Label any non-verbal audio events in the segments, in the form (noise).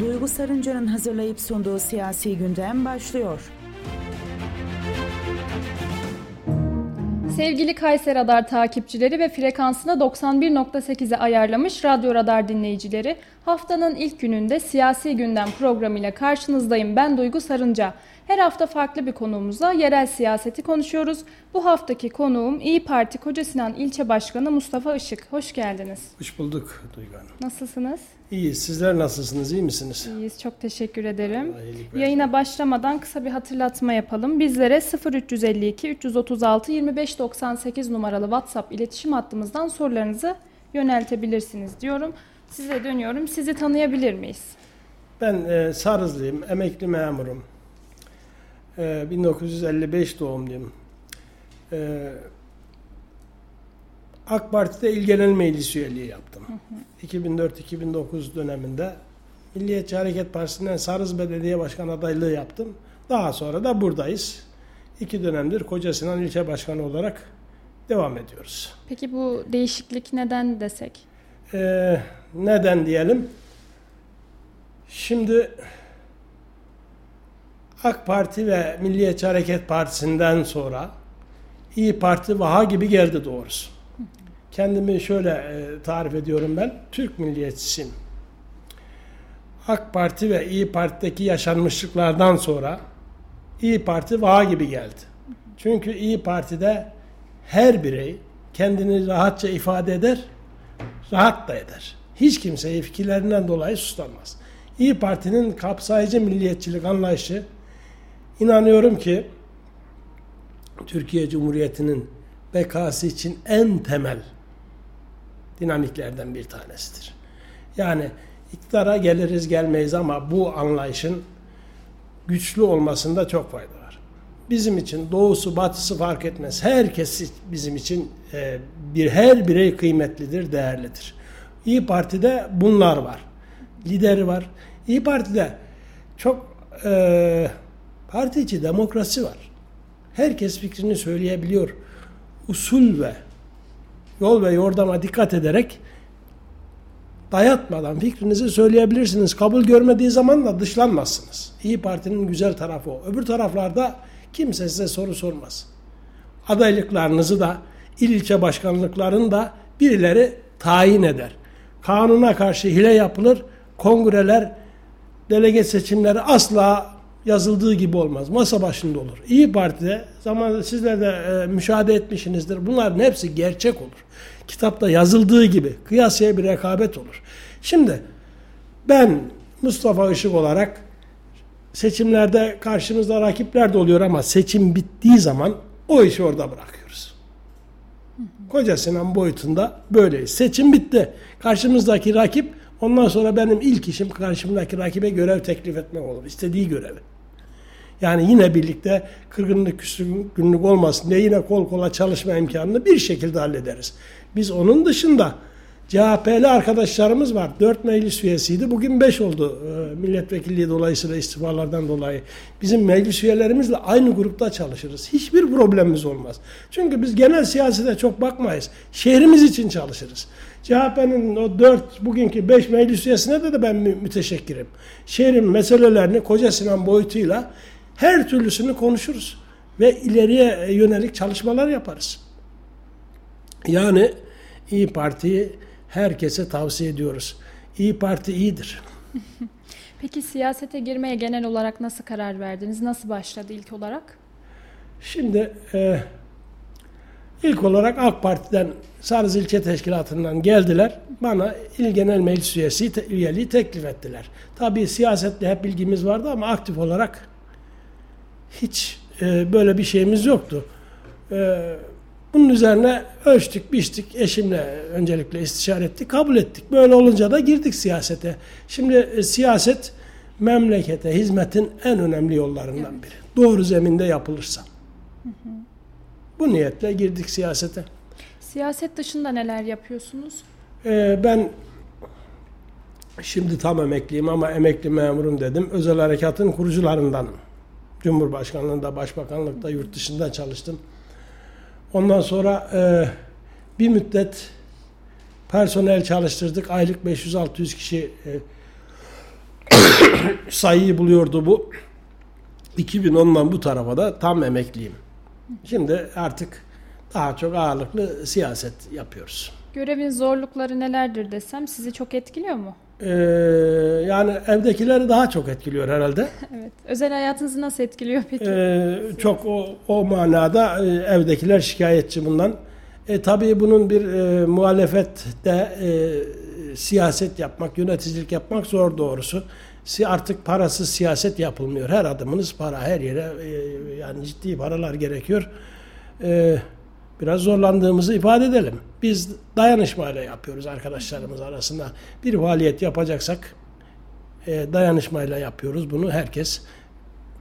Duygu Sarınca'nın hazırlayıp sunduğu siyasi gündem başlıyor. Sevgili Kayser Radar takipçileri ve frekansını 91.8'e ayarlamış Radyo Radar dinleyicileri, haftanın ilk gününde Siyasi Gündem programıyla karşınızdayım. Ben Duygu Sarınca. Her hafta farklı bir konuğumuzla yerel siyaseti konuşuyoruz. Bu haftaki konuğum İyi Parti Kocasinan İlçe Başkanı Mustafa Işık. Hoş geldiniz. Hoş bulduk Duygu Hanım. Nasılsınız? İyiyiz. Sizler nasılsınız? İyi misiniz? İyiyiz. Çok teşekkür ederim. Yayına başlamadan kısa bir hatırlatma yapalım. Bizlere 0352 336 2598 numaralı WhatsApp iletişim hattımızdan sorularınızı yöneltebilirsiniz diyorum. Size dönüyorum. Sizi tanıyabilir miyiz? Ben e, Sarızlıyım. Emekli memurum. E, 1955 doğumluyum. E, AK Parti'de İl Genel Meclis üyeliği yaptım. 2004-2009 döneminde Milliyetçi Hareket Partisi'nden Sarız Belediye Başkan adaylığı yaptım. Daha sonra da buradayız. İki dönemdir Koca Sinan İlçe Başkanı olarak devam ediyoruz. Peki bu değişiklik neden desek? Ee, neden diyelim? Şimdi AK Parti ve Milliyetçi Hareket Partisi'nden sonra İyi Parti vaha gibi geldi doğrusu. Kendimi şöyle e, tarif ediyorum ben. Türk milliyetçisiyim. AK Parti ve İyi Parti'deki yaşanmışlıklardan sonra İyi Parti vaha gibi geldi. Çünkü İyi Parti'de her birey kendini rahatça ifade eder, rahat da eder. Hiç kimseyi fikirlerinden dolayı sustanmaz. İyi Parti'nin kapsayıcı milliyetçilik anlayışı inanıyorum ki Türkiye Cumhuriyeti'nin bekası için en temel dinamiklerden bir tanesidir. Yani iktidara geliriz gelmeyiz ama bu anlayışın güçlü olmasında çok fayda var. Bizim için doğusu batısı fark etmez. Herkes bizim için e, bir her birey kıymetlidir, değerlidir. İyi Parti'de bunlar var. Lideri var. İyi Parti'de çok e, parti içi demokrasi var. Herkes fikrini söyleyebiliyor. Usul ve yol ve yordama dikkat ederek dayatmadan fikrinizi söyleyebilirsiniz. Kabul görmediği zaman da dışlanmazsınız. İyi Parti'nin güzel tarafı o. Öbür taraflarda kimse size soru sormaz. Adaylıklarınızı da il ilçe başkanlıklarını da birileri tayin eder. Kanuna karşı hile yapılır. Kongreler, delege seçimleri asla yazıldığı gibi olmaz. Masa başında olur. İyi Parti'de zamanında sizler de e, müşahede etmişsinizdir. Bunların hepsi gerçek olur. Kitapta yazıldığı gibi kıyasıya bir rekabet olur. Şimdi ben Mustafa Işık olarak seçimlerde karşımızda rakipler de oluyor ama seçim bittiği zaman o işi orada bırakıyoruz. Koca Sinan boyutunda böyleyiz. Seçim bitti. Karşımızdaki rakip ondan sonra benim ilk işim karşımdaki rakibe görev teklif etmek olur. İstediği görevi. Yani yine birlikte kırgınlık, küskünlük olmasın diye yine kol kola çalışma imkanını bir şekilde hallederiz. Biz onun dışında CHP'li arkadaşlarımız var. Dört meclis üyesiydi. Bugün beş oldu e, milletvekilliği dolayısıyla istifalardan dolayı. Bizim meclis üyelerimizle aynı grupta çalışırız. Hiçbir problemimiz olmaz. Çünkü biz genel siyasete çok bakmayız. Şehrimiz için çalışırız. CHP'nin o dört, bugünkü beş meclis üyesine de, de ben müteşekkirim. Şehrin meselelerini Koca Sinan boyutuyla her türlüsünü konuşuruz. Ve ileriye yönelik çalışmalar yaparız. Yani İyi Parti'yi herkese tavsiye ediyoruz. İyi Parti iyidir. (laughs) Peki siyasete girmeye genel olarak nasıl karar verdiniz? Nasıl başladı ilk olarak? Şimdi e, ilk olarak AK Parti'den Sarız İlçe Teşkilatı'ndan geldiler. Bana İl Genel Meclis üyesi te, üyeliği teklif ettiler. Tabii siyasetle hep bilgimiz vardı ama aktif olarak hiç e, böyle bir şeyimiz yoktu. E, bunun üzerine ölçtük, biçtik. Eşimle öncelikle istişare ettik, kabul ettik. Böyle olunca da girdik siyasete. Şimdi e, siyaset memlekete hizmetin en önemli yollarından evet. biri. Doğru zeminde yapılırsa. Hı hı. Bu niyetle girdik siyasete. Siyaset dışında neler yapıyorsunuz? Ee, ben şimdi tam emekliyim ama emekli memurum dedim. Özel harekatın kurucularındanım. Cumhurbaşkanlığında, başbakanlıkta, yurt dışında çalıştım. Ondan sonra e, bir müddet personel çalıştırdık. Aylık 500-600 kişi e, (coughs) sayıyı buluyordu bu. 2010'dan bu tarafa da tam emekliyim. Şimdi artık daha çok ağırlıklı siyaset yapıyoruz. Görevin zorlukları nelerdir desem sizi çok etkiliyor mu? Ee, yani evdekileri daha çok etkiliyor herhalde. (laughs) Evet. Özel hayatınızı nasıl etkiliyor peki? Ee, çok o, o manada e, evdekiler şikayetçi bundan. E, tabii bunun bir e, muhalefette e, siyaset yapmak, yöneticilik yapmak zor doğrusu. Si, artık parasız siyaset yapılmıyor. Her adımınız para, her yere e, yani ciddi paralar gerekiyor. E, biraz zorlandığımızı ifade edelim. Biz dayanışmayla yapıyoruz arkadaşlarımız arasında. Bir faaliyet yapacaksak e, dayanışmayla yapıyoruz bunu. Herkes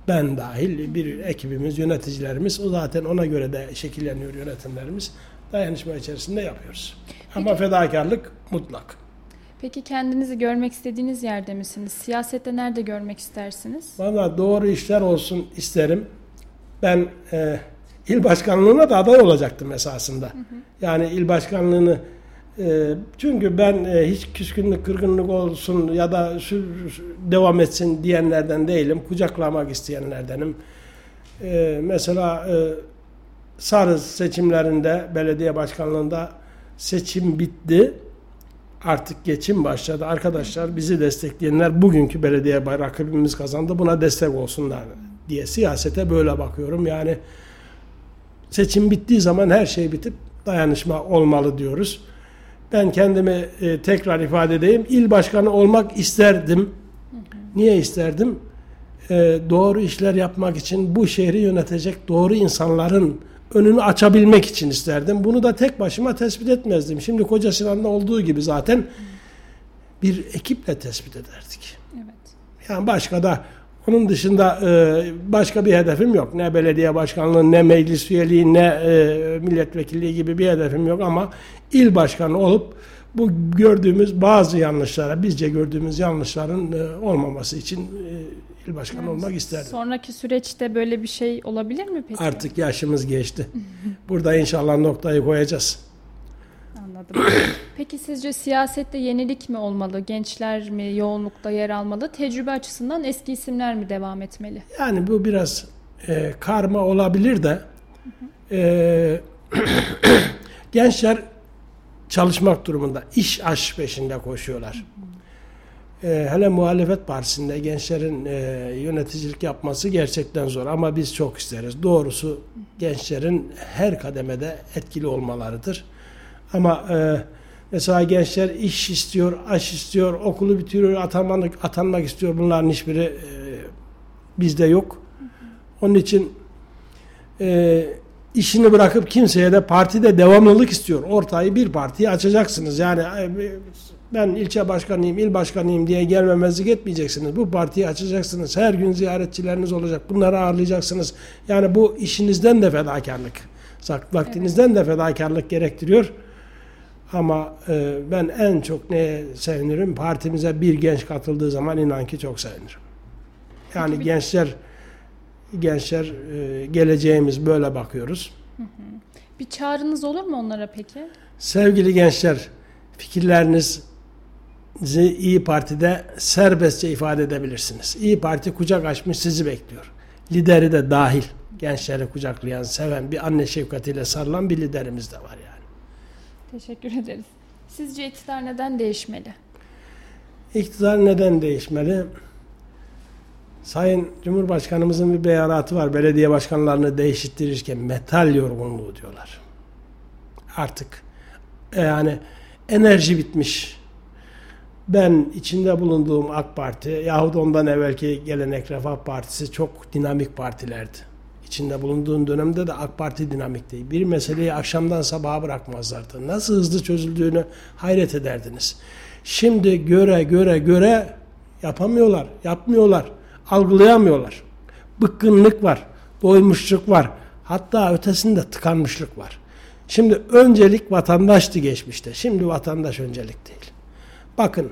ben dahil bir ekibimiz, yöneticilerimiz o zaten ona göre de şekilleniyor yönetimlerimiz. Dayanışma içerisinde yapıyoruz. Ama fedakarlık mutlak. Peki kendinizi görmek istediğiniz yerde misiniz? Siyasette nerede görmek istersiniz? Valla doğru işler olsun isterim. Ben e, il başkanlığına da aday olacaktım esasında. Hı hı. Yani il başkanlığını e, çünkü ben e, hiç küskünlük, kırgınlık olsun ya da şu, devam etsin diyenlerden değilim. Kucaklamak isteyenlerdenim. E, mesela e, Sarı seçimlerinde belediye başkanlığında seçim bitti. Artık geçim başladı. Arkadaşlar bizi destekleyenler bugünkü belediye rakibimiz kazandı. Buna destek olsunlar diye siyasete böyle bakıyorum. Yani seçim bittiği zaman her şey bitip dayanışma olmalı diyoruz. Ben kendimi e, tekrar ifade edeyim. İl başkanı olmak isterdim. Niye isterdim? E, doğru işler yapmak için bu şehri yönetecek doğru insanların önünü açabilmek için isterdim. Bunu da tek başıma tespit etmezdim. Şimdi Koca Sinan'da olduğu gibi zaten bir ekiple tespit ederdik. Evet. Yani başka da onun dışında e, başka bir hedefim yok. Ne belediye başkanlığı, ne meclis üyeliği, ne e, milletvekilliği gibi bir hedefim yok ama il başkanı olup bu gördüğümüz bazı yanlışlara, bizce gördüğümüz yanlışların e, olmaması için e, il başkanı yani olmak isterdim. Sonraki süreçte böyle bir şey olabilir mi peki? Artık yaşımız geçti. Burada inşallah noktayı koyacağız. Anladım. (clears throat) Peki sizce siyasette yenilik mi olmalı? Gençler mi yoğunlukta yer almalı? Tecrübe açısından eski isimler mi devam etmeli? Yani bu biraz e, karma olabilir de e, (clears throat) gençler çalışmak durumunda. iş aş peşinde koşuyorlar. E, hele muhalefet partisinde gençlerin e, yöneticilik yapması gerçekten zor ama biz çok isteriz. Doğrusu gençlerin her kademede etkili olmalarıdır. Ama e, mesela gençler iş istiyor, aş istiyor, okulu bitiriyor, atanmak, atanmak istiyor. Bunların hiçbiri e, bizde yok. Onun için e, işini bırakıp kimseye de partide devamlılık istiyor. Ortayı bir partiyi açacaksınız. Yani e, ben ilçe başkanıyım, il başkanıyım diye gelmemezlik etmeyeceksiniz. Bu partiyi açacaksınız. Her gün ziyaretçileriniz olacak. Bunları ağırlayacaksınız. Yani bu işinizden de fedakarlık. Vaktinizden de fedakarlık gerektiriyor. Ama e, ben en çok neye sevinirim? Partimize bir genç katıldığı zaman inan ki çok sevinirim. Yani Peki, gençler gençler e, geleceğimiz böyle bakıyoruz. Bir çağrınız olur mu onlara peki? Sevgili gençler, fikirlerinizi İyi Parti'de serbestçe ifade edebilirsiniz. İyi Parti kucak açmış sizi bekliyor. Lideri de dahil. Gençleri kucaklayan, seven, bir anne şefkatiyle sarılan bir liderimiz de var. Teşekkür ederiz. Sizce iktidar neden değişmeli? İktidar neden değişmeli? Sayın Cumhurbaşkanımızın bir beyanatı var. Belediye başkanlarını değiştirirken metal yorgunluğu diyorlar. Artık e, yani enerji bitmiş. Ben içinde bulunduğum AK Parti yahut ondan evvelki gelenek Refah Partisi çok dinamik partilerdi. İçinde bulunduğum dönemde de AK Parti dinamikti. Bir meseleyi akşamdan sabaha bırakmazlardı. Nasıl hızlı çözüldüğünü hayret ederdiniz. Şimdi göre göre göre yapamıyorlar, yapmıyorlar algılayamıyorlar. Bıkkınlık var, doymuşluk var. Hatta ötesinde tıkanmışlık var. Şimdi öncelik vatandaştı geçmişte. Şimdi vatandaş öncelik değil. Bakın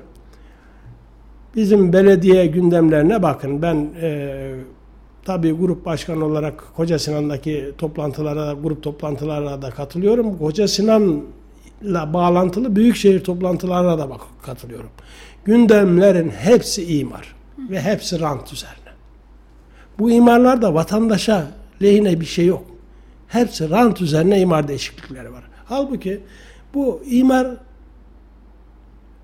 bizim belediye gündemlerine bakın. Ben e, tabii grup başkanı olarak Koca Sinan'daki toplantılara, grup toplantılarına da katılıyorum. Koca Sinan'la bağlantılı büyükşehir toplantılarına da bak katılıyorum. Gündemlerin hepsi imar. ve hepsi rant üzerine. Bu imarlarda vatandaşa lehine bir şey yok. Hepsi rant üzerine imar değişiklikleri var. Halbuki bu imar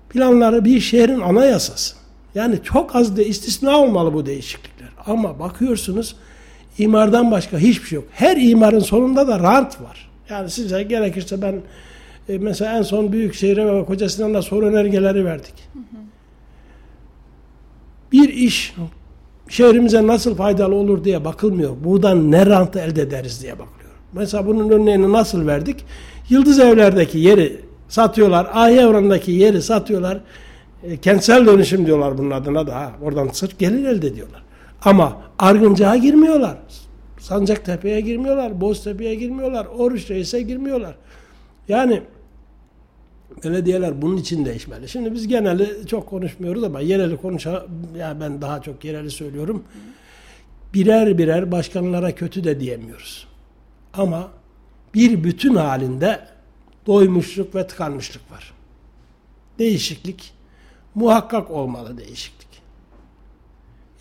planları bir şehrin anayasası. Yani çok az da istisna olmalı bu değişiklikler. Ama bakıyorsunuz imardan başka hiçbir şey yok. Her imarın sonunda da rant var. Yani size gerekirse ben e, mesela en son Büyükşehir'e ve Koca Sinan'da soru önergeleri verdik. Bir iş şehrimize nasıl faydalı olur diye bakılmıyor. Buradan ne rant elde ederiz diye bakılıyor. Mesela bunun örneğini nasıl verdik? Yıldız evlerdeki yeri satıyorlar. Ahi Evran'daki yeri satıyorlar. E, kentsel dönüşüm diyorlar bunun adına da. Ha, oradan sırf gelir elde ediyorlar. Ama Argınca'ya girmiyorlar. Sancaktepe'ye girmiyorlar. Boztepe'ye girmiyorlar. Oruç Reis'e girmiyorlar. Yani belediyeler bunun için değişmeli. Şimdi biz geneli çok konuşmuyoruz ama yereli konuşa ya ben daha çok yereli söylüyorum. Birer birer başkanlara kötü de diyemiyoruz. Ama bir bütün halinde doymuşluk ve tıkanmışlık var. Değişiklik muhakkak olmalı değişiklik.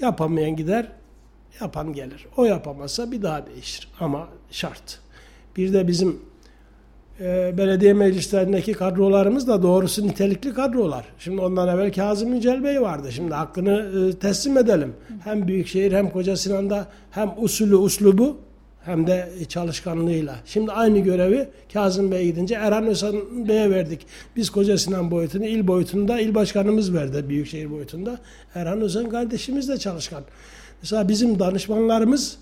Yapamayan gider, yapan gelir. O yapamazsa bir daha değişir ama şart. Bir de bizim e, belediye meclislerindeki kadrolarımız da doğrusu nitelikli kadrolar. Şimdi ondan evvel Kazım Yücel Bey vardı. Şimdi hakkını e, teslim edelim. Hem Büyükşehir hem Koca Sinan'da hem usulü uslubu hem de çalışkanlığıyla. Şimdi aynı görevi Kazım Bey gidince Erhan Özhan Bey'e verdik. Biz Koca Sinan boyutunu, il boyutunda il başkanımız verdi Büyükşehir boyutunda. Erhan Özhan kardeşimiz de çalışkan. Mesela bizim danışmanlarımız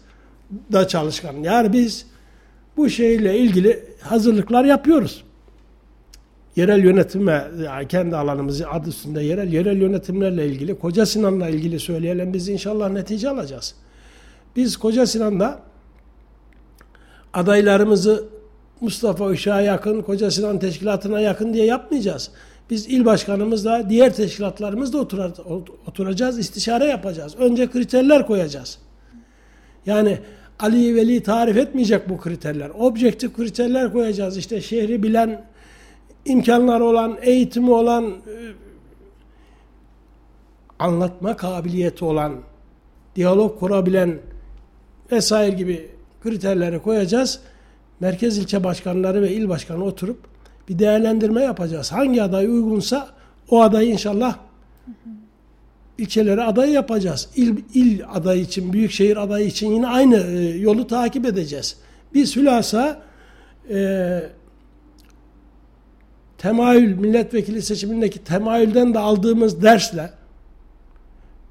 da çalışkan. Yani biz bu şeyle ilgili hazırlıklar yapıyoruz. Yerel yönetime, yani kendi alanımızı adı üstünde yerel, yerel yönetimlerle ilgili, Koca Sinan'la ilgili söyleyelim biz inşallah netice alacağız. Biz Koca Sinan'da adaylarımızı Mustafa Işık'a yakın, Koca Sinan Teşkilatı'na yakın diye yapmayacağız. Biz il başkanımızla, diğer teşkilatlarımızla oturar, oturacağız, istişare yapacağız. Önce kriterler koyacağız. Yani Ali Veli tarif etmeyecek bu kriterler. Objektif kriterler koyacağız. İşte şehri bilen, imkanları olan, eğitimi olan, e, anlatma kabiliyeti olan, diyalog kurabilen vesaire gibi kriterleri koyacağız. Merkez ilçe başkanları ve il başkanı oturup bir değerlendirme yapacağız. Hangi aday uygunsa o adayı inşallah ilçelere aday yapacağız. İl, il adayı için, büyükşehir adayı için yine aynı e, yolu takip edeceğiz. Biz hülasa e, temayül, milletvekili seçimindeki temayülden de aldığımız dersle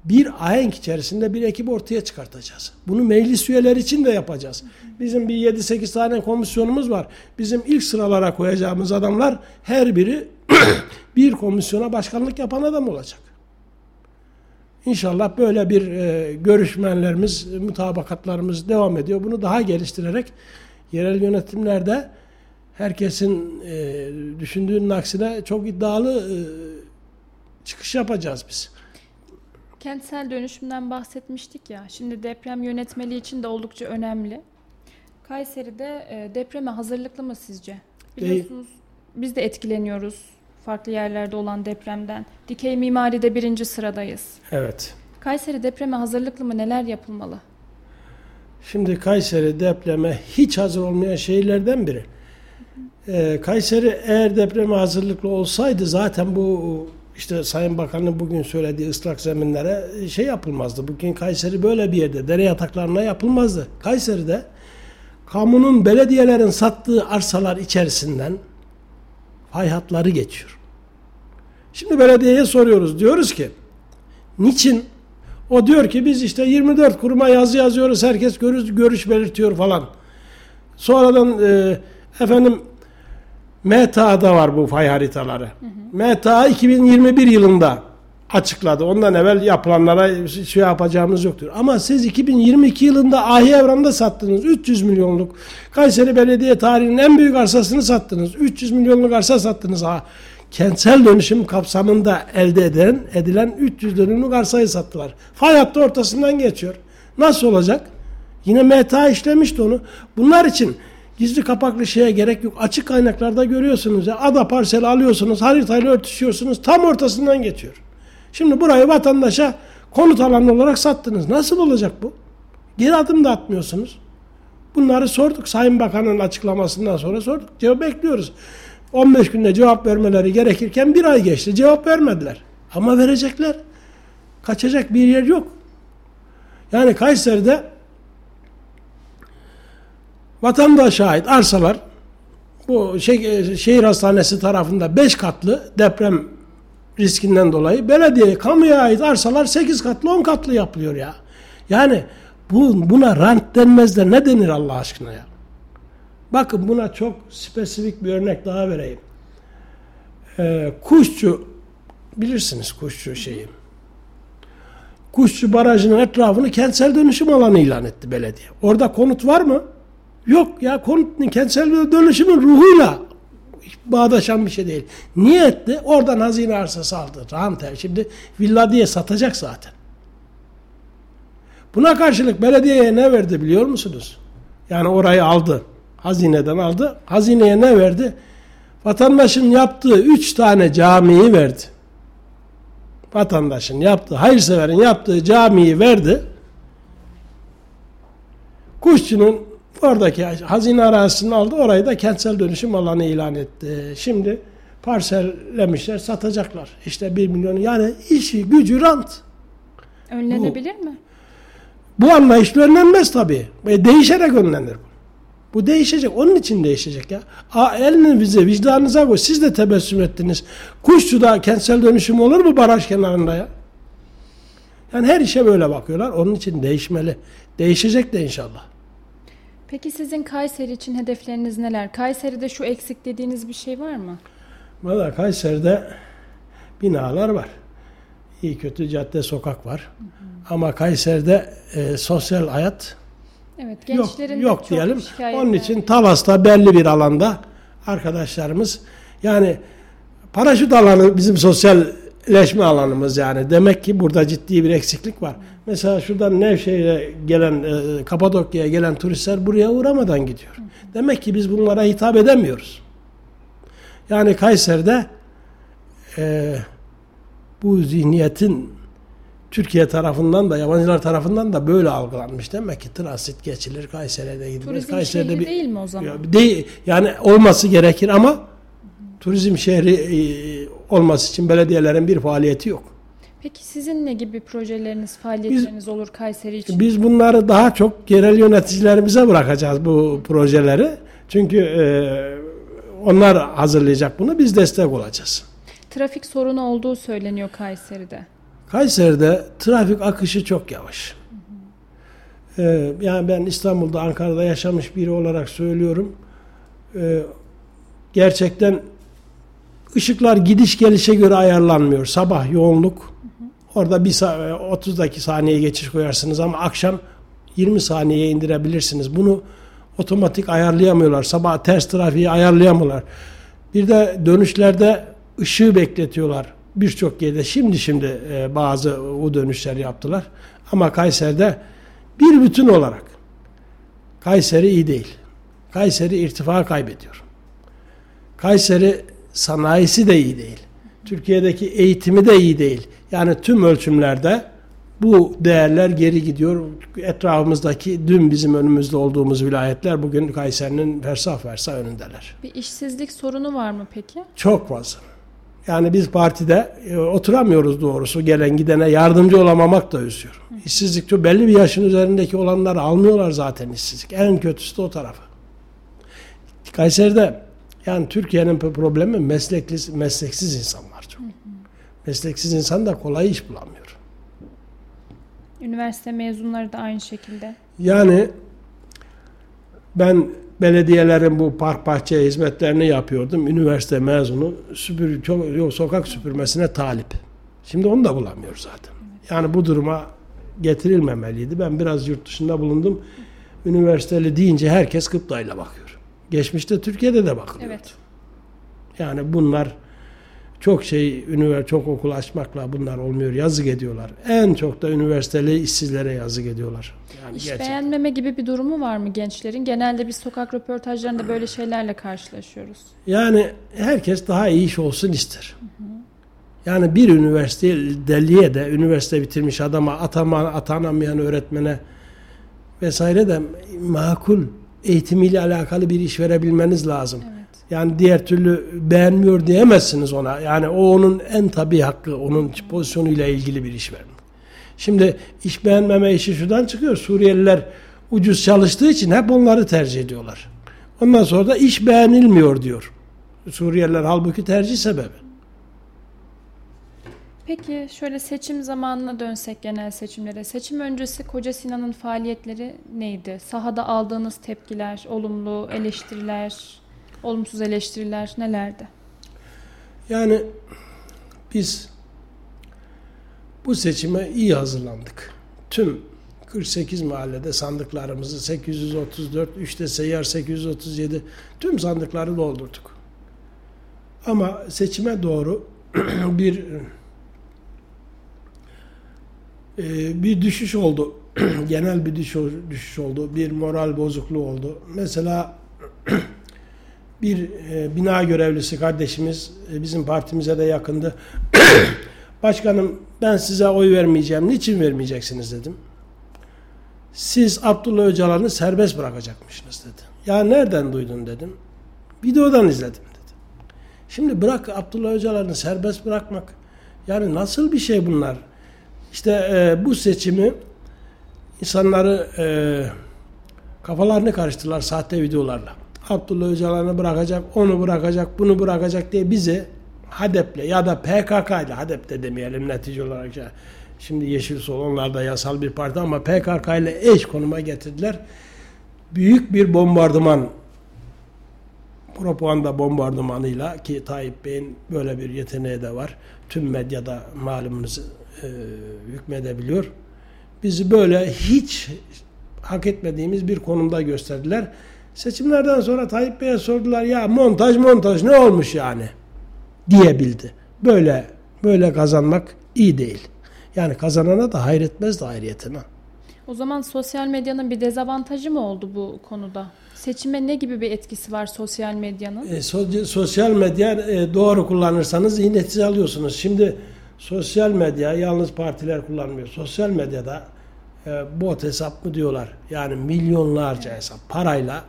bir ahenk içerisinde bir ekip ortaya çıkartacağız. Bunu meclis üyeleri için de yapacağız. Bizim bir 7-8 tane komisyonumuz var. Bizim ilk sıralara koyacağımız adamlar her biri (clears throat) bir komisyona başkanlık yapan adam olacak. İnşallah böyle bir e, görüşmelerimiz, mutabakatlarımız devam ediyor. Bunu daha geliştirerek yerel yönetimlerde herkesin e, düşündüğünün aksine çok iddialı e, çıkış yapacağız biz. Kentsel dönüşümden bahsetmiştik ya. Şimdi deprem yönetmeliği için de oldukça önemli. Kayseri'de e, depreme hazırlıklı mı sizce? Biliyorsunuz biz de etkileniyoruz farklı yerlerde olan depremden. Dikey mimaride birinci sıradayız. Evet. Kayseri depreme hazırlıklı mı? Neler yapılmalı? Şimdi Kayseri depreme hiç hazır olmayan şehirlerden biri. Ee, Kayseri eğer depreme hazırlıklı olsaydı zaten bu işte Sayın Bakan'ın bugün söylediği ıslak zeminlere şey yapılmazdı. Bugün Kayseri böyle bir yerde dere yataklarına yapılmazdı. Kayseri'de kamunun belediyelerin sattığı arsalar içerisinden fay hatları geçiyor. Şimdi belediyeye soruyoruz. Diyoruz ki niçin? O diyor ki biz işte 24 kuruma yazı yazıyoruz. Herkes görüş, görüş belirtiyor falan. Sonradan e, efendim MTA'da var bu fay haritaları. Hı hı. MTA 2021 yılında açıkladı. Ondan evvel yapılanlara şey yapacağımız yoktur. Ama siz 2022 yılında Ahi Evran'da sattınız. 300 milyonluk. Kayseri Belediye tarihinin en büyük arsasını sattınız. 300 milyonluk arsa sattınız. Ha, kentsel dönüşüm kapsamında elde eden, edilen 300 dönümlük arsayı sattılar. Fay hattı ortasından geçiyor. Nasıl olacak? Yine MTA işlemişti onu. Bunlar için gizli kapaklı şeye gerek yok. Açık kaynaklarda görüyorsunuz. Ya, ada parseli alıyorsunuz, haritayla örtüşüyorsunuz. Tam ortasından geçiyor. Şimdi burayı vatandaşa konut alanı olarak sattınız. Nasıl olacak bu? Geri adım da atmıyorsunuz. Bunları sorduk. Sayın Bakan'ın açıklamasından sonra sorduk. Cevap bekliyoruz. 15 günde cevap vermeleri gerekirken bir ay geçti. Cevap vermediler. Ama verecekler. Kaçacak bir yer yok. Yani Kayseri'de vatandaşa ait arsalar bu şey, şehir hastanesi tarafında 5 katlı deprem riskinden dolayı belediye kamuya ait arsalar 8 katlı 10 katlı yapılıyor ya. Yani bu, buna rant denmez de ne denir Allah aşkına ya? Bakın buna çok spesifik bir örnek daha vereyim. Ee, kuşçu bilirsiniz kuşçu şeyi. Kuşçu Barajı'nın etrafını kentsel dönüşüm alanı ilan etti belediye. Orada konut var mı? Yok ya konut kentsel dönüşümün ruhuyla bağdaşan bir şey değil. Niye etti? Oradan hazine arsası aldı. Rantel. Şimdi villa diye satacak zaten. Buna karşılık belediyeye ne verdi biliyor musunuz? Yani orayı aldı. Hazineden aldı. Hazineye ne verdi? Vatandaşın yaptığı üç tane camiyi verdi. Vatandaşın yaptığı, hayırseverin yaptığı camiyi verdi. Kuşçunun oradaki hazine arazisini aldı. Orayı da kentsel dönüşüm alanı ilan etti. Şimdi parsellemişler, satacaklar. İşte bir milyon. Yani işi, gücü, rant. Önlenebilir bu, mi? Bu anlayışla önlenmez tabii. E, değişerek önlenir bu. Bu değişecek. Onun için değişecek ya. A, elinize, vicdanınıza koy. Siz de tebessüm ettiniz. Kuşçu'da kentsel dönüşüm olur mu baraj kenarında ya? Yani her işe böyle bakıyorlar. Onun için değişmeli. Değişecek de inşallah. Peki sizin Kayseri için hedefleriniz neler? Kayseri'de şu eksik dediğiniz bir şey var mı? Valla Kayseri'de binalar var. İyi kötü cadde sokak var. Hı hı. Ama Kayseri'de e, sosyal hayat Evet, gençlerin yok, yok çok diyelim. Onun için var. Talas'ta belli bir alanda arkadaşlarımız yani paraşüt alanı bizim sosyalleşme alanımız yani. Demek ki burada ciddi bir eksiklik var. Mesela şuradan Nevşehir'e gelen, e, Kapadokya'ya gelen turistler buraya uğramadan gidiyor. Demek ki biz bunlara hitap edemiyoruz. Yani Kayseri'de e, bu zihniyetin Türkiye tarafından da yabancılar tarafından da böyle algılanmış. Demek ki transit geçilir Kayseri'de gidilir. Turizm Kayseri'de şehri bir, değil mi o zaman? Değil, yani olması gerekir ama turizm şehri e, olması için belediyelerin bir faaliyeti yok. Peki sizin ne gibi projeleriniz, faaliyetleriniz biz, olur Kayseri için? Biz bunları daha çok yerel yöneticilerimize bırakacağız bu projeleri. Çünkü e, onlar hazırlayacak bunu, biz destek olacağız. Trafik sorunu olduğu söyleniyor Kayseri'de. Kayseri'de trafik akışı çok yavaş. Ee, yani ben İstanbul'da, Ankara'da yaşamış biri olarak söylüyorum. Ee, gerçekten ışıklar gidiş gelişe göre ayarlanmıyor. Sabah yoğunluk. Orada bir 30 dakika saniye geçiş koyarsınız ama akşam 20 saniyeye indirebilirsiniz. Bunu otomatik ayarlayamıyorlar. Sabah ters trafiği ayarlayamıyorlar. Bir de dönüşlerde ışığı bekletiyorlar birçok yerde şimdi şimdi e, bazı o dönüşler yaptılar. Ama Kayseri'de bir bütün olarak Kayseri iyi değil. Kayseri irtifa kaybediyor. Kayseri sanayisi de iyi değil. Türkiye'deki eğitimi de iyi değil. Yani tüm ölçümlerde bu değerler geri gidiyor. Etrafımızdaki dün bizim önümüzde olduğumuz vilayetler bugün Kayseri'nin fersah fersah önündeler. Bir işsizlik sorunu var mı peki? Çok fazla. Yani biz partide e, oturamıyoruz doğrusu. Gelen gidene yardımcı olamamak da üzüyor. İşsizlik çok belli bir yaşın üzerindeki olanları almıyorlar zaten işsizlik. En kötüsü de o tarafı. Kayseri'de yani Türkiye'nin problemi meslekli, mesleksiz insanlar çok. Mesleksiz insan da kolay iş bulamıyor. Üniversite mezunları da aynı şekilde. Yani ben belediyelerin bu park bahçe hizmetlerini yapıyordum. Üniversite mezunu süpür, çok, yok, sokak süpürmesine talip. Şimdi onu da bulamıyor zaten. Yani bu duruma getirilmemeliydi. Ben biraz yurt dışında bulundum. Üniversiteli deyince herkes kıptayla bakıyor. Geçmişte Türkiye'de de bakılıyordu. Evet. Yani bunlar çok şey, üniversite, çok okul açmakla bunlar olmuyor. Yazık ediyorlar. En çok da üniversiteli işsizlere yazık ediyorlar. Yani İş gerçekten. beğenmeme gibi bir durumu var mı gençlerin? Genelde biz sokak röportajlarında böyle şeylerle karşılaşıyoruz. Yani herkes daha iyi iş olsun ister. Hı hı. Yani bir üniversite deliye de üniversite bitirmiş adama atama, atanamayan öğretmene vesaire de makul eğitimiyle alakalı bir iş verebilmeniz lazım. Evet. Yani diğer türlü beğenmiyor diyemezsiniz ona. Yani o onun en tabi hakkı, onun pozisyonuyla ilgili bir iş vermek. Şimdi iş beğenmeme işi şuradan çıkıyor. Suriyeliler ucuz çalıştığı için hep onları tercih ediyorlar. Ondan sonra da iş beğenilmiyor diyor. Suriyeliler halbuki tercih sebebi. Peki şöyle seçim zamanına dönsek genel seçimlere. Seçim öncesi Koca Sinan'ın faaliyetleri neydi? Sahada aldığınız tepkiler, olumlu eleştiriler, olumsuz eleştiriler nelerdi? Yani biz bu seçime iyi hazırlandık. Tüm 48 mahallede sandıklarımızı 834, 3'te seyyar 837 tüm sandıkları doldurduk. Ama seçime doğru (clears throat) bir e, bir düşüş oldu. (clears throat) Genel bir düşüş, oldu. Bir moral bozukluğu oldu. Mesela (clears throat) bir e, bina görevlisi kardeşimiz e, bizim partimize de yakındı. (clears throat) Başkanım ben size oy vermeyeceğim. Niçin vermeyeceksiniz dedim. Siz Abdullah Öcalan'ı serbest bırakacakmışsınız dedi. Ya nereden duydun dedim. Videodan izledim dedi. Şimdi bırak Abdullah Öcalan'ı serbest bırakmak. Yani nasıl bir şey bunlar? İşte e, bu seçimi insanları e, kafalarını karıştırdılar sahte videolarla. Abdullah Öcalan'ı bırakacak, onu bırakacak, bunu bırakacak diye bizi HADEP'le ya da PKK ile HADEP de demeyelim netice olarak. Ya. Şimdi Yeşil Sol onlar da yasal bir parti ama PKK ile eş konuma getirdiler. Büyük bir bombardıman propaganda bombardımanıyla ki Tayyip Bey'in böyle bir yeteneği de var. Tüm medyada malumunuz e, hükmedebiliyor. Bizi böyle hiç hak etmediğimiz bir konumda gösterdiler. Seçimlerden sonra Tayyip Bey'e sordular ya montaj montaj ne olmuş yani diyebildi. Böyle böyle kazanmak iyi değil. Yani kazanana da hayretmez de ayrıyetine. O zaman sosyal medyanın bir dezavantajı mı oldu bu konuda? Seçime ne gibi bir etkisi var sosyal medyanın? E, so sosyal medya e, doğru kullanırsanız iyi netice alıyorsunuz. Şimdi sosyal medya yalnız partiler kullanmıyor. Sosyal medyada e, bot hesap mı diyorlar. Yani milyonlarca hesap parayla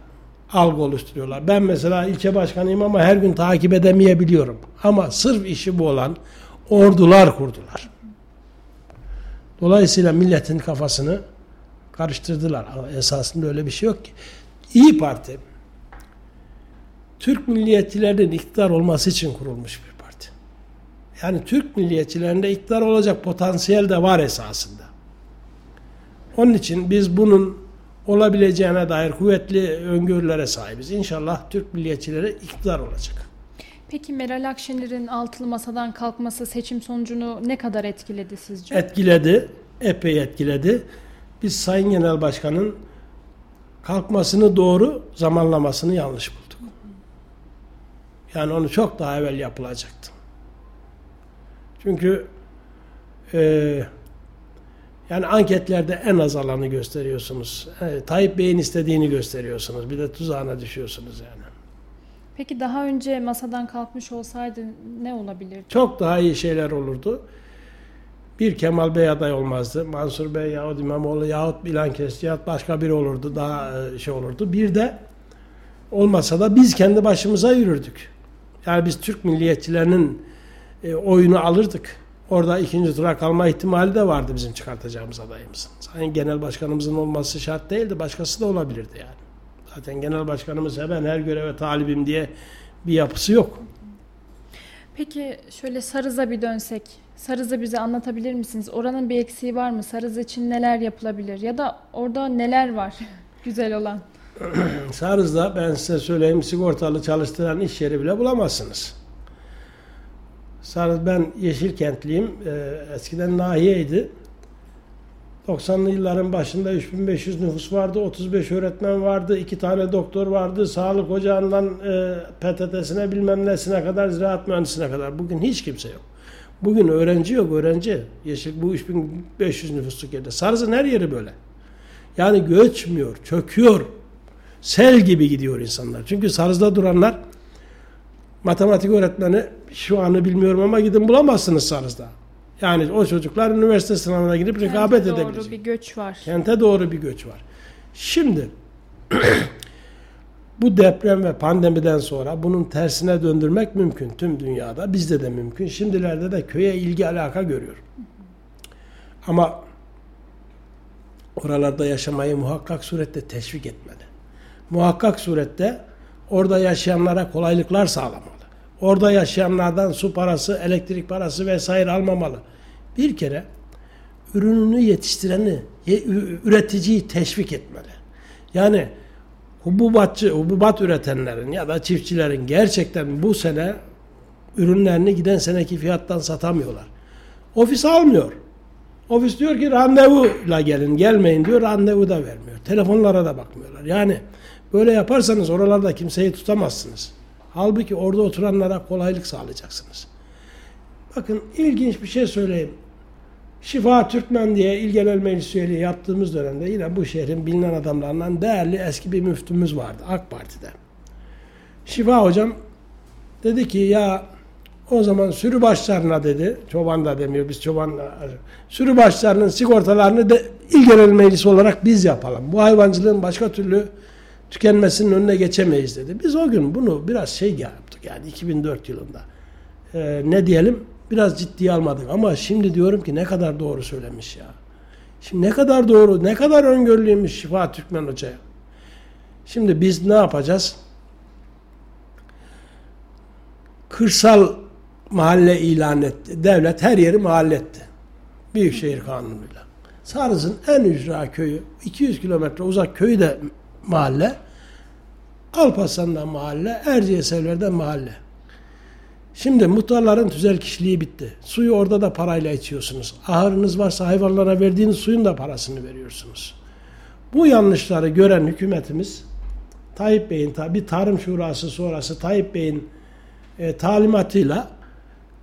algı oluşturuyorlar. Ben mesela ilçe başkanıyım ama her gün takip edemeyebiliyorum. Ama sırf işi bu olan ordular kurdular. Dolayısıyla milletin kafasını karıştırdılar. Ama esasında öyle bir şey yok ki. İyi Parti Türk milliyetçilerinin iktidar olması için kurulmuş bir. Yani Türk milliyetçilerinde iktidar olacak potansiyel de var esasında. Onun için biz bunun olabileceğine dair kuvvetli öngörülere sahibiz. İnşallah Türk milliyetçileri iktidar olacak. Peki Meral Akşener'in altılı masadan kalkması seçim sonucunu ne kadar etkiledi sizce? Etkiledi, epey etkiledi. Biz Sayın Genel Başkan'ın kalkmasını doğru, zamanlamasını yanlış bulduk. Yani onu çok daha evvel yapılacaktı. Çünkü e, yani anketlerde en az alanı gösteriyorsunuz. E, Tayyip Bey'in istediğini gösteriyorsunuz. Bir de tuzağına düşüyorsunuz yani. Peki daha önce masadan kalkmış olsaydı ne olabilirdi? Çok daha iyi şeyler olurdu. Bir Kemal Bey aday olmazdı. Mansur Bey yahut İmamoğlu yahut Bilan Kesti yahut başka biri olurdu. Daha e, şey olurdu. Bir de olmasa da biz kendi başımıza yürürdük. Yani biz Türk milliyetçilerinin e, oyunu alırdık. Orada ikinci tura kalma ihtimali de vardı bizim çıkartacağımız adayımızın. Sayın Genel Başkanımızın olması şart değildi. Başkası da olabilirdi yani. Zaten genel başkanımız ben her göreve talibim diye bir yapısı yok. Peki şöyle Sarız'a bir dönsek. Sarız'ı bize anlatabilir misiniz? Oranın bir eksiği var mı? Sarız için neler yapılabilir? Ya da orada neler var (laughs) güzel olan? (clears throat) Sarız'da ben size söyleyeyim sigortalı çalıştıran iş yeri bile bulamazsınız. Sarız ben Yeşilkentliyim. Ee, eskiden nahiyeydi. 90'lı yılların başında 3500 nüfus vardı, 35 öğretmen vardı, 2 tane doktor vardı, sağlık ocağından e, PTT'sine bilmem nesine kadar, ziraat mühendisine kadar. Bugün hiç kimse yok. Bugün öğrenci yok, öğrenci. Yeşil bu 3500 nüfusluk yerde. Sarız'ın her yeri böyle. Yani göçmüyor, çöküyor. Sel gibi gidiyor insanlar. Çünkü Sarız'da duranlar matematik öğretmeni şu anı bilmiyorum ama gidin bulamazsınız Sarız'da. Yani o çocuklar üniversite sınavına girip rekabet Kente edebilecek. doğru bir göç var. Kente doğru bir göç var. Şimdi (clears throat) bu deprem ve pandemiden sonra bunun tersine döndürmek mümkün tüm dünyada. Bizde de mümkün. Şimdilerde de köye ilgi alaka görüyor. Ama oralarda yaşamayı muhakkak surette teşvik etmeli. Muhakkak surette orada yaşayanlara kolaylıklar sağlamalı. Orada yaşayanlardan su parası, elektrik parası vesaire almamalı. Bir kere ürününü yetiştireni, üreticiyi teşvik etmeli. Yani hububatçı, hububat üretenlerin ya da çiftçilerin gerçekten bu sene ürünlerini giden seneki fiyattan satamıyorlar. Ofis almıyor. Ofis diyor ki randevuyla gelin, gelmeyin diyor, randevu da vermiyor. Telefonlara da bakmıyorlar. Yani böyle yaparsanız oralarda kimseyi tutamazsınız. Halbuki orada oturanlara kolaylık sağlayacaksınız. Bakın ilginç bir şey söyleyeyim. Şifa Türkmen diye İl Genel Meclis üyeliği yaptığımız dönemde yine bu şehrin bilinen adamlarından değerli eski bir müftümüz vardı AK Parti'de. Şifa hocam dedi ki ya o zaman sürü başlarına dedi, çoban da demiyor biz çoban sürü başlarının sigortalarını da İl Genel Meclisi olarak biz yapalım. Bu hayvancılığın başka türlü tükenmesinin önüne geçemeyiz dedi. Biz o gün bunu biraz şey yaptık yani 2004 yılında. Ee, ne diyelim biraz ciddiye almadık ama şimdi diyorum ki ne kadar doğru söylemiş ya. Şimdi ne kadar doğru, ne kadar öngörülüymüş Şifa Türkmen Hoca'ya. Şimdi biz ne yapacağız? Kırsal mahalle ilan etti. Devlet her yeri mahalle etti. Büyükşehir Kanunu'yla. Sarız'ın en ücra köyü, 200 kilometre uzak köyü de mahalle. Alparslan'da mahalle, Erciyes Evler'de mahalle. Şimdi muhtarların tüzel kişiliği bitti. Suyu orada da parayla içiyorsunuz. Ahırınız varsa hayvanlara verdiğiniz suyun da parasını veriyorsunuz. Bu yanlışları gören hükümetimiz Tayyip Bey'in bir tarım şurası sonrası Tayyip Bey'in e, talimatıyla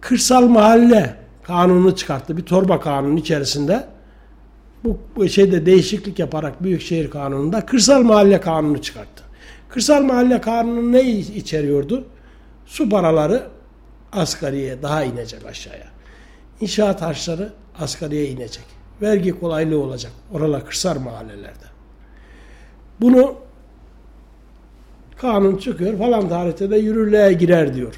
kırsal mahalle kanunu çıkarttı. Bir torba kanunun içerisinde bu, şeyde değişiklik yaparak Büyükşehir Kanunu'nda kırsal mahalle kanunu çıkarttı. Kırsal mahalle kanunu ne içeriyordu? Su paraları asgariye daha inecek aşağıya. İnşaat harçları asgariye inecek. Vergi kolaylığı olacak. Oralar kırsal mahallelerde. Bunu kanun çıkıyor falan tarihte de yürürlüğe girer diyor.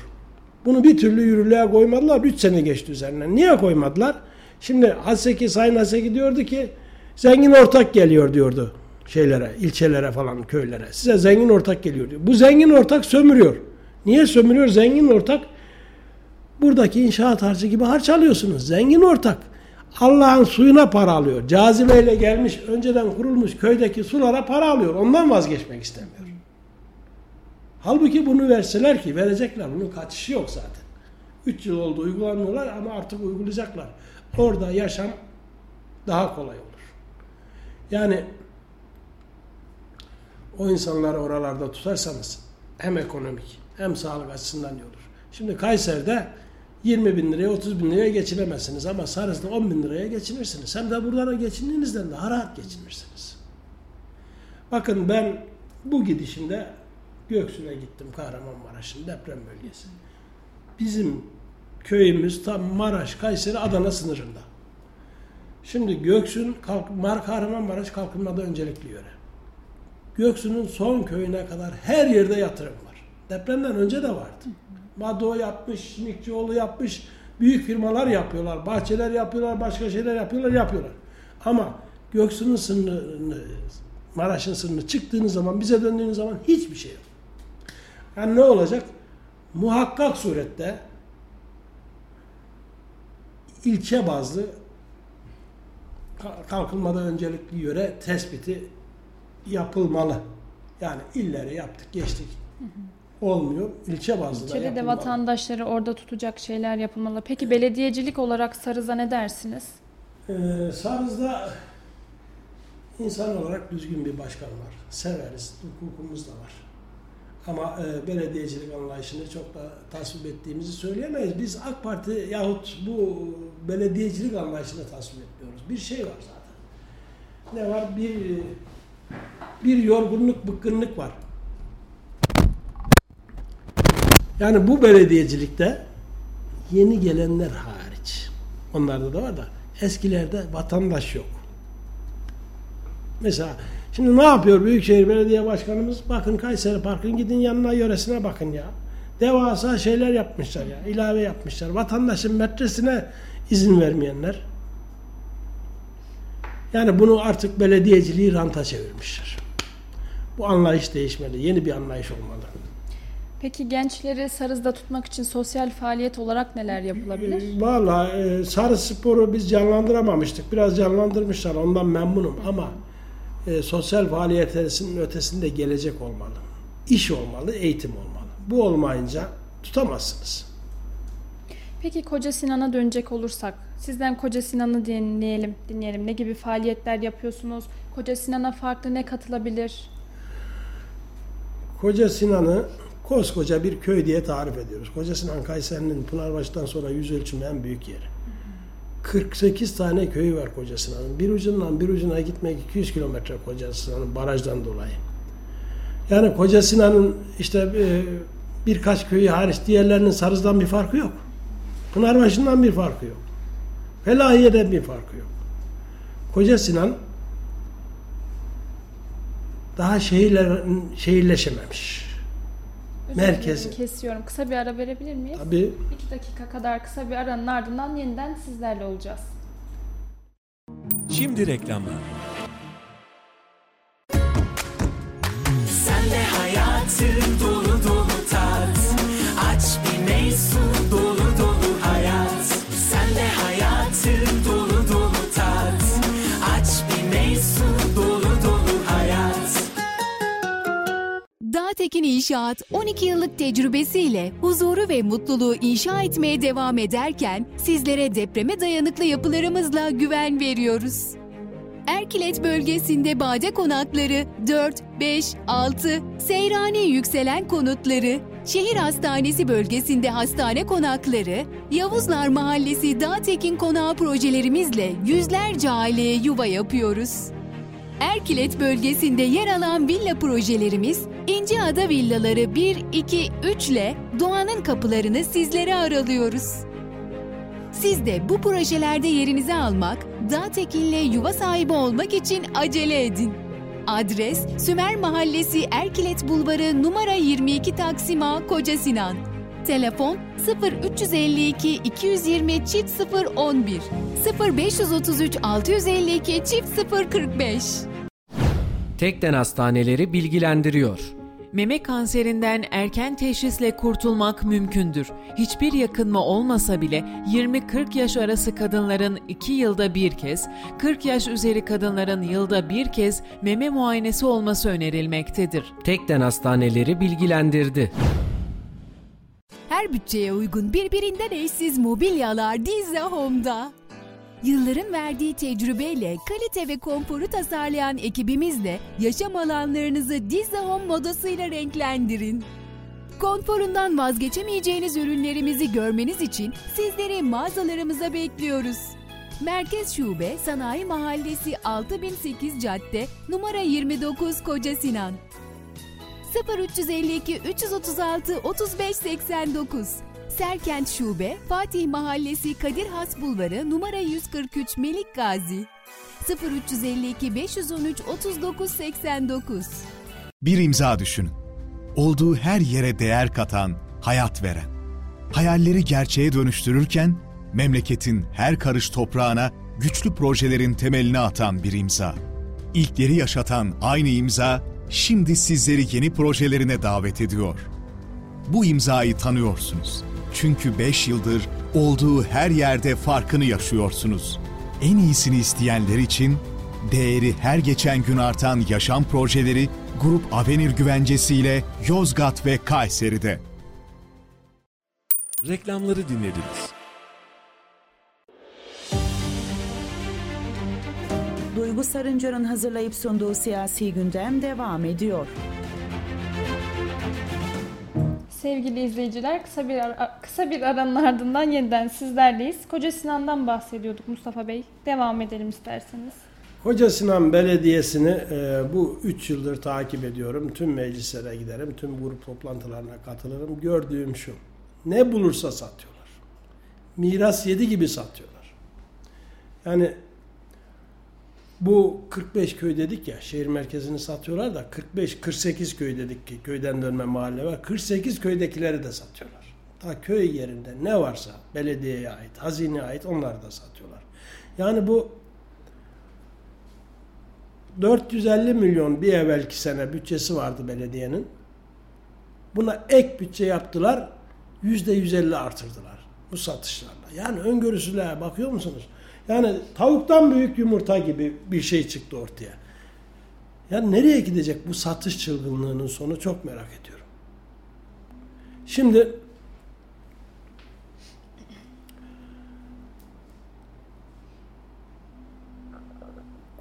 Bunu bir türlü yürürlüğe koymadılar. 3 sene geçti üzerinden. Niye koymadılar? Şimdi Haseki, Sayın Haseki diyordu ki zengin ortak geliyor diyordu şeylere, ilçelere falan, köylere. Size zengin ortak geliyor diyor. Bu zengin ortak sömürüyor. Niye sömürüyor? Zengin ortak buradaki inşaat harcı gibi harç alıyorsunuz. Zengin ortak. Allah'ın suyuna para alıyor. Cazibeyle gelmiş, önceden kurulmuş köydeki sulara para alıyor. Ondan vazgeçmek istemiyor. Halbuki bunu verseler ki verecekler. Bunun kaçışı yok zaten. 3 yıl oldu uygulamıyorlar ama artık uygulayacaklar. Orada yaşam daha kolay olur. Yani o insanları oralarda tutarsanız hem ekonomik hem sağlık açısından iyi olur. Şimdi Kayseri'de 20 bin liraya 30 bin liraya geçinemezsiniz ama Sarız'da 10 bin liraya geçinirsiniz. Hem de buradan geçindiğinizden daha rahat geçinirsiniz. Bakın ben bu gidişimde Göksu'na gittim Kahramanmaraş'ın deprem bölgesi. Bizim köyümüz tam Maraş, Kayseri, Adana sınırında. Şimdi Göksu'nun Mar Kahramanmaraş kalkınmada öncelikli yöre. Göksu'nun son köyüne kadar her yerde yatırım var. Depremden önce de vardı. Mado yapmış, Şimikçioğlu yapmış, büyük firmalar yapıyorlar, bahçeler yapıyorlar, başka şeyler yapıyorlar, yapıyorlar. Ama Göksu'nun sınırını, Maraş'ın sınırını çıktığınız zaman, bize döndüğünüz zaman hiçbir şey yok. Yani ne olacak? Muhakkak surette ilçe bazlı kalkınmada öncelikli yöre tespiti yapılmalı. Yani illere yaptık, geçtik. Olmuyor. İlçe bazlı da İlçede de vatandaşları orada tutacak şeyler yapılmalı. Peki belediyecilik olarak Sarız'a ne dersiniz? Ee, Sarız'da insan olarak düzgün bir başkan var. Severiz. Hukukumuz da var. Ama e, belediyecilik anlayışını çok da tasvip ettiğimizi söyleyemeyiz. Biz AK Parti yahut bu belediyecilik anlayışını tasvip etmiyoruz. Bir şey var zaten. Ne var? Bir bir yorgunluk, bıkkınlık var. Yani bu belediyecilikte yeni gelenler hariç. Onlarda da var da eskilerde vatandaş yok. Mesela şimdi ne yapıyor Büyükşehir Belediye Başkanımız? Bakın Kayseri Park'ın gidin yanına yöresine bakın ya. Devasa şeyler yapmışlar ya. ilave yapmışlar. Vatandaşın metresine izin vermeyenler. Yani bunu artık belediyeciliği ranta çevirmişler. Bu anlayış değişmeli. Yeni bir anlayış olmalı. Peki gençleri Sarız'da tutmak için sosyal faaliyet olarak neler yapılabilir? E, Valla e, Sarı Spor'u biz canlandıramamıştık. Biraz canlandırmışlar. Ondan memnunum ama e, sosyal faaliyetlerin ötesinde gelecek olmalı. İş olmalı, eğitim olmalı. Bu olmayınca tutamazsınız. Peki Koca Sinan'a dönecek olursak, sizden Koca Sinan'ı dinleyelim, dinleyelim. Ne gibi faaliyetler yapıyorsunuz? Koca Sinan'a farklı ne katılabilir? Koca Sinan'ı koskoca bir köy diye tarif ediyoruz. Koca Sinan Kayseri'nin Pınarbaşı'dan sonra yüz ölçümü en büyük yeri. 48 tane köyü var Koca Sinan'ın. Bir ucundan bir ucuna gitmek 200 kilometre Koca Sinan'ın barajdan dolayı. Yani Koca Sinan'ın işte e, birkaç köyü hariç diğerlerinin Sarız'dan bir farkı yok. Pınarbaşı'ndan bir farkı yok. Felahiye'den bir farkı yok. Koca Sinan daha şehirler, şehirleşememiş. Özür Merkezi. Kesiyorum. Kısa bir ara verebilir miyiz? Tabii İki dakika kadar kısa bir aranın ardından yeniden sizlerle olacağız. Şimdi reklamlar. Sen de hayatı Dağtekin İnşaat 12 yıllık tecrübesiyle huzuru ve mutluluğu inşa etmeye devam ederken sizlere depreme dayanıklı yapılarımızla güven veriyoruz. Erkilet bölgesinde bade konakları 4, 5, 6, Seyrani yükselen konutları, şehir hastanesi bölgesinde hastane konakları, Yavuzlar Mahallesi Dağtekin Konağı projelerimizle yüzlerce aileye yuva yapıyoruz. Erkilet bölgesinde yer alan villa projelerimiz İnceada Villaları 1, 2, 3 ile doğanın kapılarını sizlere aralıyoruz. Siz de bu projelerde yerinizi almak, Dağtekin'le yuva sahibi olmak için acele edin. Adres Sümer Mahallesi Erkilet Bulvarı numara 22 Taksim A Koca Sinan. Telefon 0352 220 çift 011 0533 652 çift 045 Tekden Hastaneleri bilgilendiriyor. Meme kanserinden erken teşhisle kurtulmak mümkündür. Hiçbir yakınma olmasa bile 20-40 yaş arası kadınların 2 yılda bir kez, 40 yaş üzeri kadınların yılda bir kez meme muayenesi olması önerilmektedir. Tekden Hastaneleri bilgilendirdi. Her bütçeye uygun birbirinden eşsiz mobilyalar Dizze Home'da. Yılların verdiği tecrübeyle kalite ve konforu tasarlayan ekibimizle yaşam alanlarınızı Dizze Home modasıyla renklendirin. Konforundan vazgeçemeyeceğiniz ürünlerimizi görmeniz için sizleri mağazalarımıza bekliyoruz. Merkez Şube Sanayi Mahallesi 6008 Cadde numara 29 Koca Sinan 0352 336 3589 Serkent Şube Fatih Mahallesi Kadir Has Bulvarı numara 143 Melik Gazi 0352 513 3989 Bir imza düşünün. Olduğu her yere değer katan, hayat veren. Hayalleri gerçeğe dönüştürürken memleketin her karış toprağına güçlü projelerin temelini atan bir imza. İlkleri yaşatan aynı imza şimdi sizleri yeni projelerine davet ediyor. Bu imzayı tanıyorsunuz. Çünkü 5 yıldır olduğu her yerde farkını yaşıyorsunuz. En iyisini isteyenler için değeri her geçen gün artan yaşam projeleri Grup Avenir güvencesiyle Yozgat ve Kayseri'de. Reklamları dinlediniz. Duygu Sarıncar'ın hazırlayıp sunduğu siyasi gündem devam ediyor. Sevgili izleyiciler, kısa bir ara- kısa bir aranın ardından yeniden sizlerleyiz. Koca Sinan'dan bahsediyorduk Mustafa Bey. Devam edelim isterseniz. Koca Sinan Belediyesi'ni e, bu 3 yıldır takip ediyorum. Tüm meclislere giderim, tüm grup toplantılarına katılırım. Gördüğüm şu, ne bulursa satıyorlar. Miras yedi gibi satıyorlar. Yani bu 45 köy dedik ya, şehir merkezini satıyorlar da 45-48 köy dedik ki köyden dönme mahalle var. 48 köydekileri de satıyorlar. Ta köy yerinde ne varsa belediyeye ait, hazineye ait onları da satıyorlar. Yani bu 450 milyon bir evvelki sene bütçesi vardı belediyenin. Buna ek bütçe yaptılar. %150 artırdılar bu satışlarla. Yani öngörüsüyle bakıyor musunuz? Yani tavuktan büyük yumurta gibi bir şey çıktı ortaya. Yani nereye gidecek bu satış çılgınlığının sonu çok merak ediyorum. Şimdi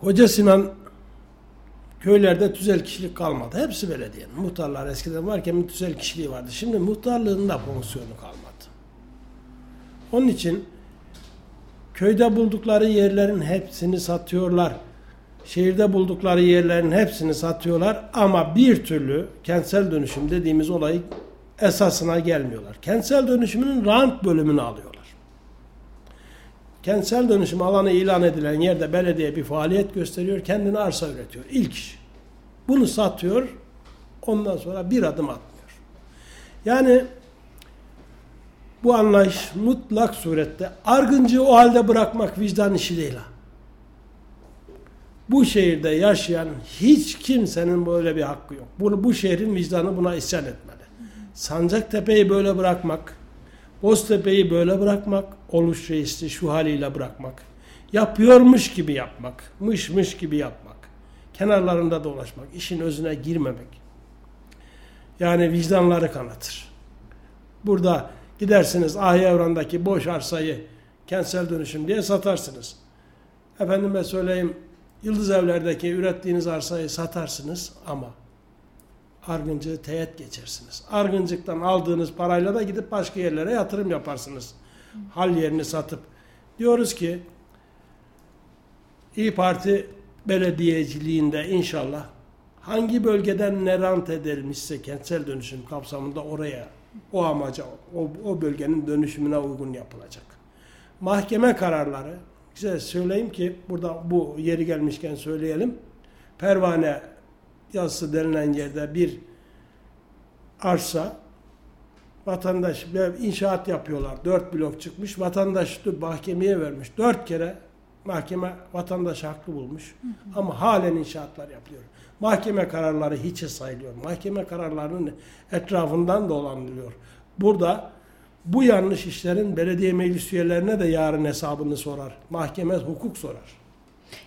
Koca Sinan köylerde tüzel kişilik kalmadı. Hepsi belediyenin. Muhtarlar eskiden varken tüzel kişiliği vardı. Şimdi muhtarlığın da fonksiyonu kalmadı. Onun için köyde buldukları yerlerin hepsini satıyorlar. Şehirde buldukları yerlerin hepsini satıyorlar ama bir türlü kentsel dönüşüm dediğimiz olayı esasına gelmiyorlar. Kentsel dönüşümünün rant bölümünü alıyorlar. Kentsel dönüşüm alanı ilan edilen yerde belediye bir faaliyet gösteriyor, kendine arsa üretiyor. İlk iş. Bunu satıyor, ondan sonra bir adım atmıyor. Yani bu anlayış mutlak surette argıncı o halde bırakmak vicdan işi değil. Bu şehirde yaşayan hiç kimsenin böyle bir hakkı yok. Bunu, bu şehrin vicdanı buna isyan etmeli. Sancaktepe'yi böyle bırakmak, Boztepe'yi böyle bırakmak, oluş reisli şu haliyle bırakmak, yapıyormuş gibi yapmak, mış mış gibi yapmak, kenarlarında dolaşmak, işin özüne girmemek. Yani vicdanları kanatır. Burada gidersiniz Ahi Evran'daki boş arsayı kentsel dönüşüm diye satarsınız. Efendime söyleyeyim Yıldız Evler'deki ürettiğiniz arsayı satarsınız ama Argıncığı teğet geçersiniz. Argıncıktan aldığınız parayla da gidip başka yerlere yatırım yaparsınız. Hal yerini satıp. Diyoruz ki İyi Parti belediyeciliğinde inşallah hangi bölgeden ne rant edilmişse kentsel dönüşüm kapsamında oraya o amaca, o, o bölgenin dönüşümüne uygun yapılacak. Mahkeme kararları, size söyleyeyim ki burada bu yeri gelmişken söyleyelim. Pervane yazısı denilen yerde bir arsa vatandaş inşaat yapıyorlar. Dört blok çıkmış. Vatandaş mahkemeye vermiş. Dört kere mahkeme vatandaş haklı bulmuş. Hı hı. Ama halen inşaatlar yapılıyor. Mahkeme kararları hiçe sayılıyor. Mahkeme kararlarının etrafından dolandırılıyor. Burada bu yanlış işlerin belediye meclis üyelerine de yarın hesabını sorar. Mahkeme hukuk sorar.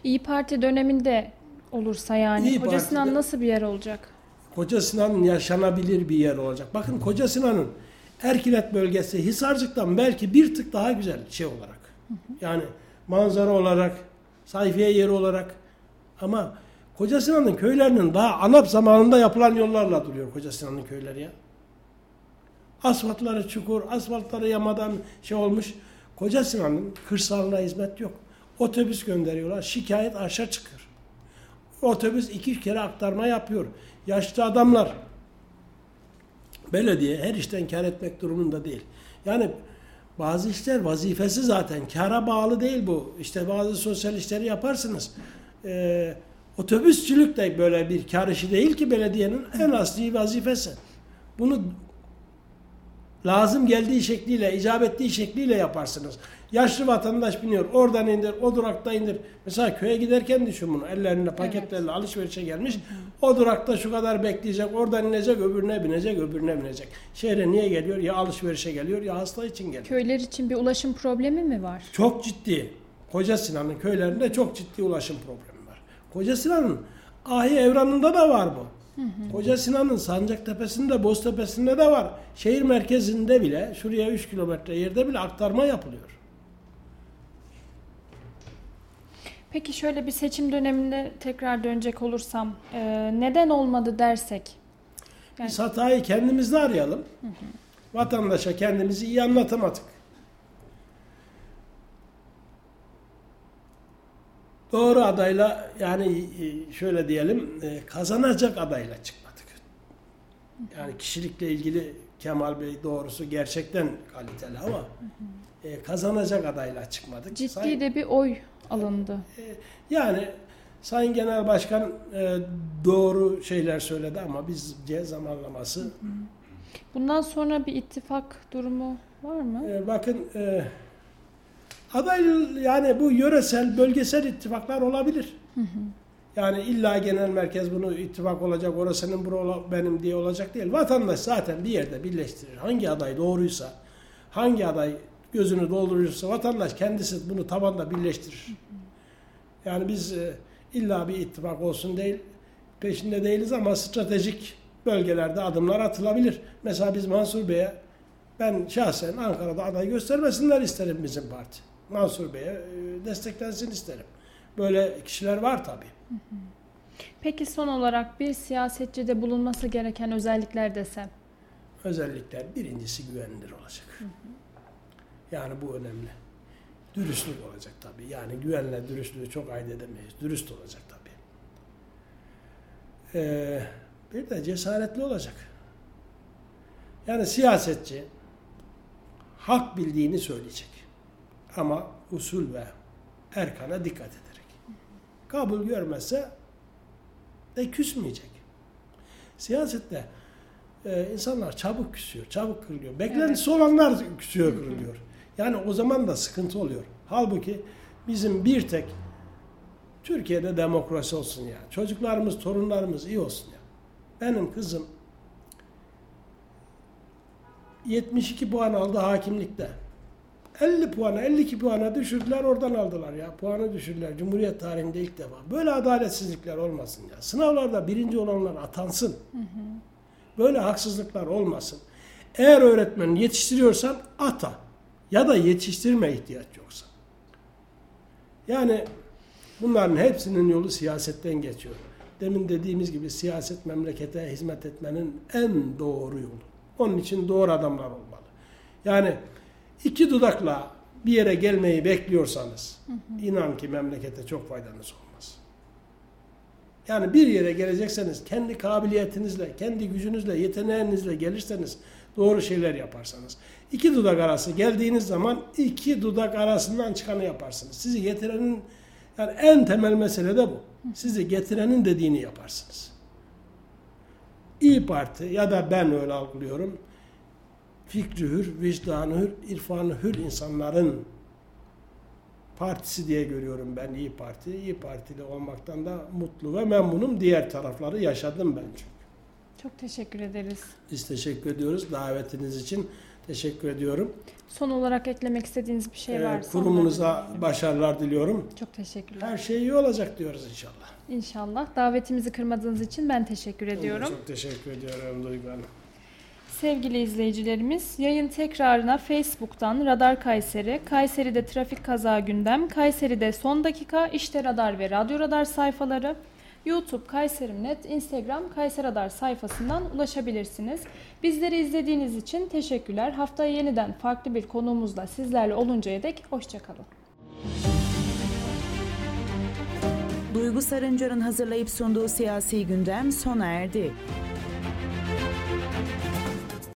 İyi Parti döneminde olursa yani İyi Koca Sinan nasıl bir yer olacak? Koca Sinan yaşanabilir bir yer olacak. Bakın Koca Sinan'ın Erkilet bölgesi Hisarcık'tan belki bir tık daha güzel şey olarak. Yani manzara olarak, sayfiye yeri olarak ama Koca Sinan'ın köylerinin daha ANAP zamanında yapılan yollarla duruyor Koca Sinan'ın köyleri ya. Asfaltları çukur, asfaltları yamadan şey olmuş. Koca Sinan'ın kırsalına hizmet yok. Otobüs gönderiyorlar, şikayet aşağı çıkıyor. Otobüs iki kere aktarma yapıyor. Yaşlı adamlar. Belediye her işten kar etmek durumunda değil. Yani bazı işler vazifesi zaten. Kara bağlı değil bu. İşte bazı sosyal işleri yaparsınız. Ee, otobüsçülük de böyle bir kar işi değil ki belediyenin en asli vazifesi. Bunu lazım geldiği şekliyle, icap ettiği şekliyle yaparsınız. Yaşlı vatandaş biniyor. Oradan indir, o durakta indir. Mesela köye giderken düşün bunu. Ellerinde paketlerle evet. alışverişe gelmiş. O durakta şu kadar bekleyecek. Oradan inecek, öbürüne binecek, öbürüne binecek. Şehre niye geliyor? Ya alışverişe geliyor ya hasta için geliyor. Köyler için bir ulaşım problemi mi var? Çok ciddi. Koca Sinan'ın köylerinde çok ciddi ulaşım problemi. Koca Sinan'ın Ahi Evran'ında da var bu. Hı hı. Koca Sinan'ın Sancaktepe'sinde, Boztepe'sinde de var. Şehir merkezinde bile, şuraya 3 kilometre yerde bile aktarma yapılıyor. Peki şöyle bir seçim döneminde tekrar dönecek olursam e, neden olmadı dersek? Yani... Biz hatayı kendimizde arayalım. Hı hı. Vatandaşa kendimizi iyi anlatamadık. Doğru adayla yani e, şöyle diyelim e, kazanacak adayla çıkmadık. Yani kişilikle ilgili Kemal Bey doğrusu gerçekten kaliteli ama e, kazanacak adayla çıkmadık. Ciddi Sayın- de bir oy alındı. Yani Sayın Genel Başkan doğru şeyler söyledi ama bizce zamanlaması Bundan sonra bir ittifak durumu var mı? bakın aday yani bu yöresel bölgesel ittifaklar olabilir. Yani illa genel merkez bunu ittifak olacak, orasının bura benim diye olacak değil. Vatandaş zaten bir yerde birleştirir. Hangi aday doğruysa, hangi aday gözünü dolduruyorsa vatandaş kendisi bunu tabanda birleştirir. Yani biz e, illa bir ittifak olsun değil, peşinde değiliz ama stratejik bölgelerde adımlar atılabilir. Mesela biz Mansur Bey'e ben şahsen Ankara'da aday göstermesinler isterim bizim parti. Mansur Bey'e e, desteklensin isterim. Böyle kişiler var tabii. Peki son olarak bir siyasetçide bulunması gereken özellikler desem. Özellikler birincisi güvenilir olacak. Yani bu önemli. Dürüstlük olacak tabii. Yani güvenle dürüstlüğü çok ayırt edemeyiz. Dürüst olacak tabii. Ee, bir de cesaretli olacak. Yani siyasetçi hak bildiğini söyleyecek. Ama usul ve erkana dikkat ederek. Kabul görmezse de küsmeyecek. Siyasette e, insanlar çabuk küsüyor, çabuk kırılıyor. Beklentisi olanlar küsüyor, kırılıyor. Yani o zaman da sıkıntı oluyor. Halbuki bizim bir tek Türkiye'de demokrasi olsun ya. Çocuklarımız, torunlarımız iyi olsun ya. Benim kızım 72 puan aldı hakimlikte. 50 puana, 52 puana düşürdüler oradan aldılar ya. Puanı düşürdüler. Cumhuriyet tarihinde ilk defa. Böyle adaletsizlikler olmasın ya. Sınavlarda birinci olanlar atansın. Böyle haksızlıklar olmasın. Eğer öğretmen yetiştiriyorsan ata. Ya da yetiştirme ihtiyaç yoksa. Yani bunların hepsinin yolu siyasetten geçiyor. Demin dediğimiz gibi siyaset memlekete hizmet etmenin en doğru yolu. Onun için doğru adamlar olmalı. Yani iki dudakla bir yere gelmeyi bekliyorsanız inan ki memlekete çok faydanız olmaz. Yani bir yere gelecekseniz kendi kabiliyetinizle, kendi gücünüzle, yeteneğinizle gelirseniz doğru şeyler yaparsanız. iki dudak arası geldiğiniz zaman iki dudak arasından çıkanı yaparsınız. Sizi getirenin yani en temel mesele de bu. Sizi getirenin dediğini yaparsınız. İyi Parti ya da ben öyle algılıyorum. Fikri hür, vicdanı hür, irfanı hür insanların partisi diye görüyorum ben İyi Parti. İyi Partili olmaktan da mutlu ve memnunum. Diğer tarafları yaşadım ben çünkü. Çok teşekkür ederiz. Biz teşekkür ediyoruz davetiniz için. Teşekkür ediyorum. Son olarak eklemek istediğiniz bir şey Ee, varsa. kurumunuza başarılar diliyorum. Çok teşekkürler. Her şey iyi olacak diyoruz inşallah. İnşallah. Davetimizi kırmadığınız için ben teşekkür ediyorum. Çok teşekkür ediyorum Duygu Hanım. Sevgili izleyicilerimiz, yayın tekrarına Facebook'tan Radar Kayseri, Kayseri'de trafik kaza gündem, Kayseri'de son dakika, işte radar ve radyo radar sayfaları, YouTube Kayserim.net, Instagram Kayseri Radar sayfasından ulaşabilirsiniz. Bizleri izlediğiniz için teşekkürler. Haftaya yeniden farklı bir konuğumuzla sizlerle oluncaya dek hoşçakalın. Duygu Sarıncar'ın hazırlayıp sunduğu siyasi gündem sona erdi.